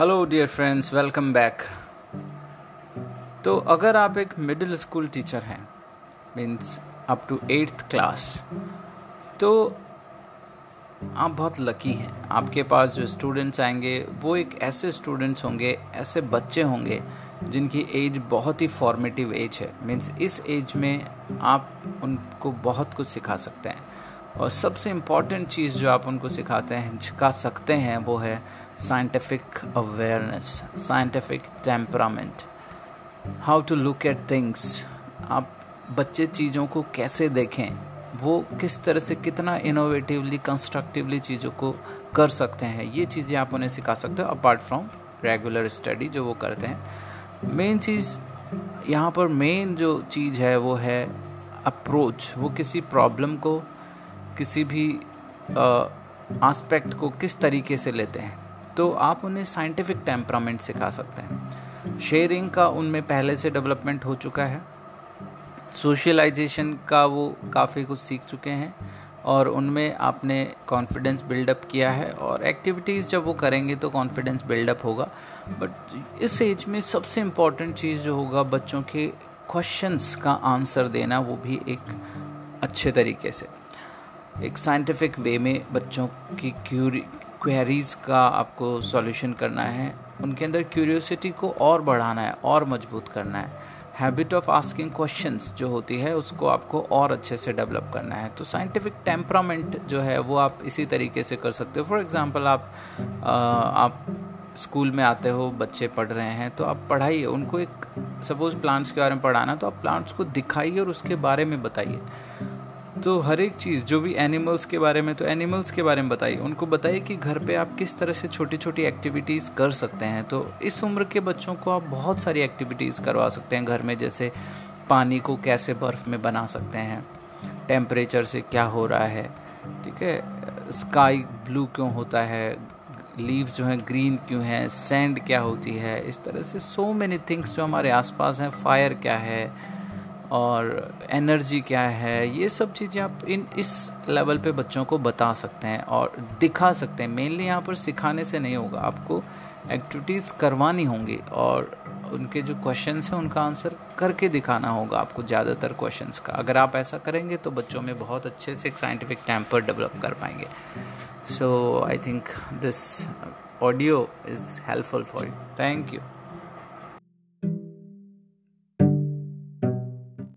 Hello dear friends welcome back तो अगर आप एक मिडिल स्कूल टीचर हैं means up to eighth class तो आप बहुत लकी हैं। आपके पास जो स्टूडेंट्स आएँगे, वो एक ऐसे स्टूडेंट्स होंगे, ऐसे बच्चे होंगे, जिनकी एज बहुत ही फॉर्मेटिव एज है। मीन्स इस एज में आप उनको बहुत कुछ सिखा सकते हैं। और सबसे इंपॉर्टेंट चीज़ जो आप उनको सिखाते हैं, सिखा सकते हैं, वो है scientific awareness scientific temperament how to look at things आप बच्चे चीज़ों को कैसे देखें? वो किस तरह से कितना इनोवेटिवली कंस्ट्रक्टिवली चीज़ों को कर सकते हैं? ये चीज़ें आप उन्हें सिखा सकते हो अपार्ट फ्रॉम रेगुलर स्टडी जो वो करते हैं. मेन चीज़, यहाँ पर मेन जो चीज़ है, वो है अप्रोच वो किसी प्रॉब्लम को किसी भी आस्पेक्ट को किस तरीके से लेते हैं तो आप उन्हें साइंटिफिक टेम्परामेंट सिखा सकते हैं। शेयरिंग का उनमें पहले से डेवलपमेंट हो चुका है। सोशलाइजेशन का वो काफ़ी कुछ सीख चुके हैं और उनमें आपने कॉन्फिडेंस बिल्डअप किया है और एक्टिविटीज़ जब वो करेंगे तो कॉन्फिडेंस बिल्डअप होगा। बट इस एज में सबसे इंपॉर्टेंट चीज़ जो होगा बच्चों के क्वेश्चंस का आंसर देना वो भी एक अच्छे तरीके से। एक साइंटिफिक वे में बच्चों की क्वेरीज का आपको सॉल्यूशन करना है। उनके अंदर क्यूरियोसिटी को और बढ़ाना है और मज़बूत करना है। हैबिट ऑफ़ आस्किंग क्वेश्चंस जो होती है उसको आपको और अच्छे से डेवलप करना है। तो साइंटिफिक टेम्परामेंट जो है वो आप इसी तरीके से कर सकते हो। फॉर एग्जांपल आप आ, आप स्कूल में आते हो बच्चे पढ़ रहे हैं तो आप पढ़ाइए। उनको एक सपोज़ प्लांट्स के बारे में पढ़ाना तो आप प्लांट्स को दिखाइए और उसके बारे में बताइए। तो हर एक चीज़, जो भी एनिमल्स के बारे में तो एनिमल्स के बारे में बताइए। उनको बताइए कि घर पे आप किस तरह से छोटी छोटी एक्टिविटीज़ कर सकते हैं। तो इस उम्र के बच्चों को आप बहुत सारी एक्टिविटीज़ करवा सकते हैं घर में, जैसे पानी को कैसे बर्फ़ में बना सकते हैं टेम्परेचर से क्या हो रहा है, ठीक है? स्काई ब्लू क्यों होता है लीव्स जो हैं ग्रीन क्यों हैं सैंड क्या होती है, इस तरह से सो मैनी थिंग्स जो हमारे आसपास हैं फायर क्या है और एनर्जी क्या है, ये सब चीज़ें आप इन, इस लेवल पे बच्चों को बता सकते हैं और दिखा सकते हैं। मेनली यहाँ पर सिखाने से नहीं होगा, आपको एक्टिविटीज़ करवानी होंगी और उनके जो क्वेश्चंस हैं, उनका आंसर करके दिखाना होगा आपको ज़्यादातर क्वेश्चंस का। अगर आप ऐसा करेंगे तो बच्चों में बहुत अच्छे से एक साइंटिफिक टेम्पर डेवलप कर पाएँगे। So I think this audio is helpful for you thank you